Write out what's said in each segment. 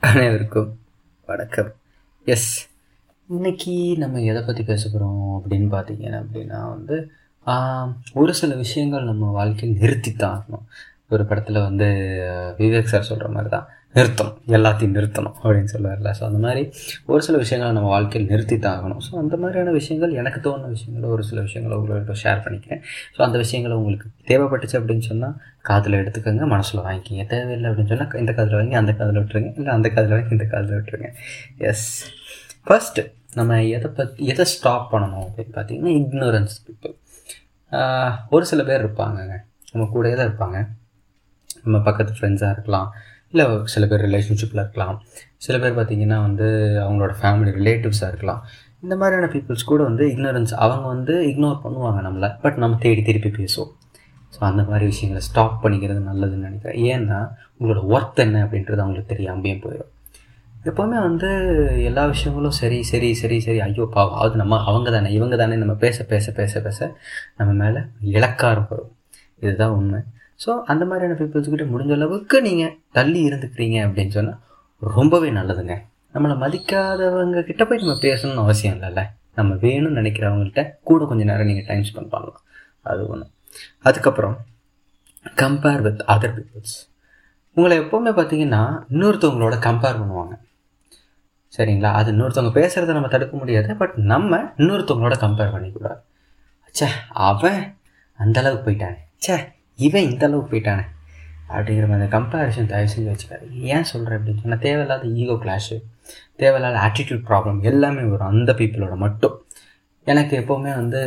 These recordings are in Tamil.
அனைவருக்கும் வணக்கம். எஸ் இன்னைக்கு நம்ம எதை பற்றி பேச போகிறோம் அப்படின்னு பார்த்தீங்கன்னா அப்படின்னா வந்து ஒரு சில விஷயங்கள் நம்ம வாழ்க்கையில் நிறுத்தித்தான் ஆகணும். ஒரு படத்தில் வந்து விவேக் சார் சொல்கிற மாதிரி தான் நிறுத்தணும். எல்லாத்தையும் நிறுத்தணும் அப்படின்னு சொல்லுவார்ல. ஸோ அந்த மாதிரி ஒரு சில விஷயங்களை நம்ம வாழ்க்கையில் நிறுத்தி தான் ஆகணும். ஸோ அந்த மாதிரியான விஷயங்கள் எனக்கு தோணுன விஷயங்களை ஒரு சில விஷயங்களை உங்கள்கிட்ட ஷேர் பண்ணிக்கிறேன். ஸோ அந்த விஷயங்களை உங்களுக்கு தேவைப்பட்டுச்சு அப்படின்னு சொன்னால் காதில் எடுத்துக்கோங்க மனசில் வாங்கிக்கிங்க. தேவையில்லை அப்படின்னு சொன்னால் இந்த காதில் வாங்கி அந்த காதில் விட்டுருங்க. இல்லை அந்த காதில் வாங்கி இந்த காதில் விட்டுருங்க. எஸ் ஃபஸ்ட்டு நம்ம எதை பற்றி எதை ஸ்டாப் பண்ணணும் அப்படின்னு பார்த்தீங்கன்னா இக்னோரன்ஸ் பீப்புள் ஒரு சில பேர் இருப்பாங்கங்க. நம்ம கூடயே தான் இருப்பாங்க. நம்ம பக்கத்து ஃப்ரெண்ட்ஸாக இருக்கலாம் இல்லை சில பேர் ரிலேஷன்ஷிப்பில் இருக்கலாம். சில பேர் பார்த்திங்கன்னா வந்து அவங்களோட ஃபேமிலி ரிலேட்டிவ்ஸாக இருக்கலாம். இந்த மாதிரியான பீப்புள்ஸ் கூட வந்து இக்னோரன்ஸ் அவங்க வந்து இக்னோர் பண்ணுவாங்க நம்மளை பட் நம்ம தேடி திருப்பி பேசுவோம். ஸோ அந்த மாதிரி விஷயங்களை ஸ்டாப் பண்ணிக்கிறது நல்லதுன்னு நினைக்கிறேன். ஏன்னா உங்களோட ஒர்த் என்ன அப்படின்றது அவங்களுக்கு தெரியாமையே போயிடும் எப்போவுமே வந்து எல்லா விஷயங்களும் சரி சரி சரி சரி ஐயோ பாவம். அது நம்ம அவங்க தானே இவங்க தானே நம்ம பேச பேச பேச பேச நம்ம மேலே இலக்காரம் வரும். இதுதான் உண்மை. ஸோ அந்த மாதிரியான பீப்புள்ஸ்கிட்ட முடிஞ்ச அளவுக்கு நீங்கள் தள்ளி இருந்துக்கிறீங்க அப்படின்னு சொன்னால் ரொம்பவே நல்லதுங்க. நம்மளை மதிக்காதவங்க கிட்ட போய் நம்ம பேசணும்னு அவசியம் இல்லைல்ல. நம்ம வேணும்னு நினைக்கிறவங்கள்ட்ட கூட கொஞ்சம் நேரம் நீங்கள் டைம் ஸ்பெண்ட் பண்ணலாம். அது ஒன்று அதுக்கப்புறம் கம்பேர் வித் அதர் பீப்புள்ஸ் உங்களை எப்போவுமே பார்த்தீங்கன்னா இன்னொருத்தவங்களோட கம்பேர் பண்ணுவாங்க. சரிங்களா? அது இன்னொருத்தவங்க பேசுகிறத நம்ம தடுக்க முடியாது. பட் நம்ம இன்னொருத்தவங்களோட கம்பேர் பண்ணிக்கூடாது. ச்சே அவன் அந்தளவுக்கு போயிட்டானே. ச்சே இவன் இந்த அளவுக்கு போயிட்டானே. அப்படிங்கிற மாதிரி அந்த கம்பேரிசன் தயவு செஞ்சு வச்சுக்காரு ஏன் சொல்கிறேன் அப்படின்னு சொன்னால் தேவையில்லாத ஈகோ கிளாஷு தேவையில்லாத ஆட்டிடியூட் ப்ராப்ளம் எல்லாமே வரும். அந்த பீப்புளோட மட்டும். எனக்கு எப்போவுமே வந்து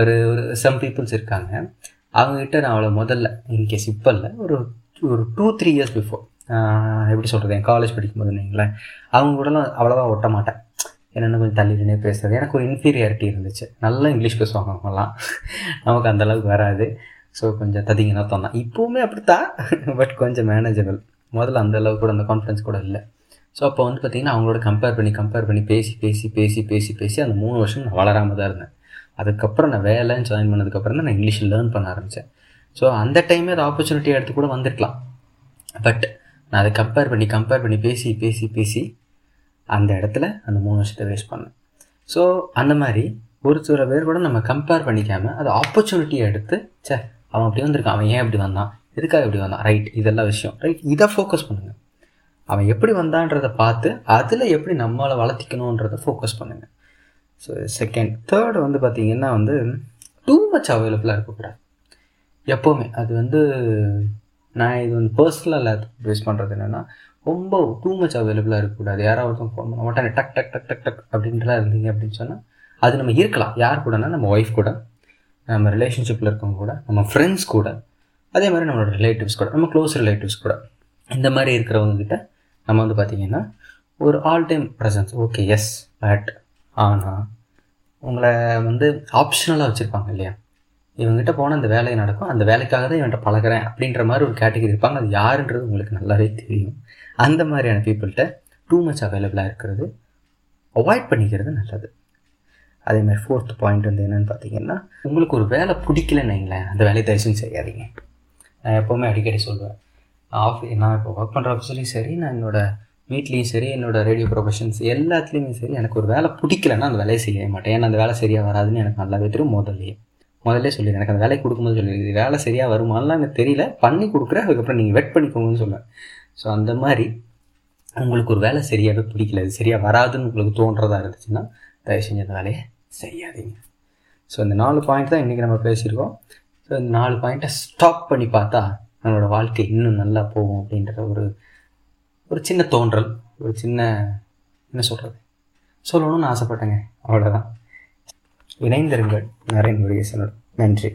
ஒரு ஒரு சம் பீப்புள்ஸ் இருக்காங்க. அவங்ககிட்ட நான் அவ்வளோ முதல்ல இன்கேஸ் இப்போ இல்லை ஒரு ஒரு டூ த்ரீ இயர்ஸ் பிஃபோர் எப்படி சொல்கிறது என் காலேஜ் படிக்கும்போது நீங்களேன் அவங்க கூடலாம் அவ்வளோவா ஒட்ட மாட்டேன். என்னென்ன கொஞ்சம் தள்ளிட்டுனே பேசுறது. எனக்கு ஒரு இன்ஃபீரியாரிட்டி இருந்துச்சு. நல்லா இங்கிலீஷ் பேசுவாங்க அவங்கலாம். நமக்கு அந்தளவுக்கு வராது. ஸோ கொஞ்சம் ததிங்கன்னா தான் இப்போவுமே அப்படித்தான். பட் கொஞ்சம் மேனேஜபிள் முதல்ல அந்த அளவுக்கு கூட அந்த கான்ஃபிடன்ஸ் கூட இல்லை. ஸோ அப்போ வந்து பார்த்திங்கன்னா அவங்களோட கம்பேர் பண்ணி கம்பேர் பண்ணி பேசி பேசி பேசி பேசி பேசி அந்த மூணு வருஷம் நான் வளராமல் தான் இருந்தேன். அதுக்கப்புறம் நான் வேலைன்னு ஜாயின் பண்ணதுக்கப்புறம் தான் நான் இங்கிலீஷ் லேர்ன் பண்ண ஆரம்பித்தேன் ஸோ அந்த டைமே அது ஆப்பர்ச்சுனிட்டி எடுத்து கூட வந்திருக்கலாம். பட் நான் அதை கம்பேர் பண்ணி கம்பேர் பண்ணி பேசி பேசி பேசி அந்த இடத்துல அந்த மூணு வருஷத்தை வேஸ்ட் பண்ணேன். ஸோ அந்த மாதிரி ஒரு சில பேர் கூட நம்ம கம்பேர் பண்ணிக்காமல் அது ஆப்பர்ச்சுனிட்டியை எடுத்து சே அவன் அப்படி வந்திருக்கான். அவன் ஏன் இப்படி வந்தான்? எதுக்காக இப்படி வந்தான்? ரைட் இதெல்லாம் விஷயம். ரைட் இதை ஃபோக்கஸ் பண்ணுங்கள் அவன் எப்படி வந்தான்றதை பார்த்து அதில் எப்படி நம்மளை வளர்த்திக்கணுன்றதை ஃபோக்கஸ் பண்ணுங்கள் ஸோ செகண்ட் தேர்டு வந்து பார்த்திங்கன்னா வந்து டூ மச் அவைலபிளாக இருக்கக்கூடாது. எப்போவுமே. அது வந்து நான் இது வந்து பர்சனலாக பேஸ் பண்ணுறது என்னென்னா ரொம்ப டூ மச் அவைலபிளாக இருக்கக்கூடாது. யாராவது ஒருத்தவங்க ஃபோன் பண்ண மாட்டாங்க டக் டக் டக் டக் டக் அப்படின்ட்டுலாம் இருந்தீங்க அப்படின்னு சொன்னால் அது நம்ம இருக்கலாம். யார் கூடனா நம்ம ஒய்ஃப் கூட. நம்ம ரிலேஷன்ஷிப்பில் இருக்கவங்க கூட நம்ம ஃப்ரெண்ட்ஸ் கூட அதே மாதிரி நம்மளோட ரிலேட்டிவ்ஸ் கூட நம்ம க்ளோஸ் ரிலேட்டிவ்ஸ் கூட இந்த மாதிரி இருக்கிறவங்கக்கிட்ட நம்ம வந்து பார்த்திங்கன்னா ஒரு all time presence okay yes but ஆனால் உங்களை வந்து ஆப்ஷனலாக வச்சுருப்பாங்க இல்லையா? இவங்ககிட்ட போனால் அந்த வேலை நடக்கும் அந்த வேலைக்காக தான் இவன்கிட்ட பழகுறேன் அப்படின்ற மாதிரி ஒரு கேட்டகரி இருப்பாங்க. அது யாருன்றது உங்களுக்கு நல்லாவே தெரியும். அந்த மாதிரியான பீப்புள்கிட்ட டூ மச் அவைலபிளாக இருக்கிறது அவாய்ட் பண்ணிக்கிறது நல்லது. அதே மாதிரி ஃபோர்த் பாயிண்ட் வந்து என்னென்னு பார்த்தீங்கன்னா உங்களுக்கு ஒரு வேலை பிடிக்கலன்னு வைங்களேன் அந்த வேலையை தயவுசெய்து செய்யாதீங்க. நான் எப்போவுமே அடிக்கடி சொல்லுவேன் ஆஃபீஸ் நான் இப்போ ஒர்க் பண்ணுற ஆஃபீஸ்லேயும் சரி நான் என்னோட வீட்லேயும் சரி என்னோட ரேடியோ ப்ரொஃபஷன்ஸ் எல்லாத்துலேயுமே சரி எனக்கு ஒரு வேலை பிடிக்கலன்னா அந்த வேலையை செய்ய மாட்டேன். ஏன்னா அந்த வேலை சரியாக வராதுன்னு எனக்கு நல்லாவே தெரியும் முதல்லையே. முதல்ல சொல்லிடுறேன். எனக்கு அந்த வேலை கொடுக்கும்போது சொல்லிடுது வேலை சரியாக வருமானலாம் எனக்கு தெரியல. பண்ணி கொடுக்குறேன். அதுக்கப்புறம் நீங்கள் வெட் பண்ணிக்கோங்கன்னு சொல்லுவேன். ஸோ அந்த மாதிரி உங்களுக்கு ஒரு வேலை சரியாகவே பிடிக்கல. அது சரியாக வராதுன்னு உங்களுக்கு தோன்றதா இருந்துச்சுன்னா தயவு செஞ்ச அந்த வேலையை செய்யாதீங்க. ஸோ இந்த நாலு பாயிண்ட் தான் இன்றைக்கி நம்ம பேசியிருக்கோம். ஸோ இந்த நாலு பாயிண்ட்டை ஸ்டாப் பண்ணி பார்த்தா நம்மளோட வாழ்க்கை இன்னும் நல்லா போகும் அப்படின்ற ஒரு ஒரு சின்ன தோன்றல் ஒரு சின்ன என்ன சொல்கிறது சொல்லணும்னு ஆசைப்பட்டேங்க. அவ்வளோதான் இணைந்திருங்கள். நரேன் முருகேசனோட நன்றி.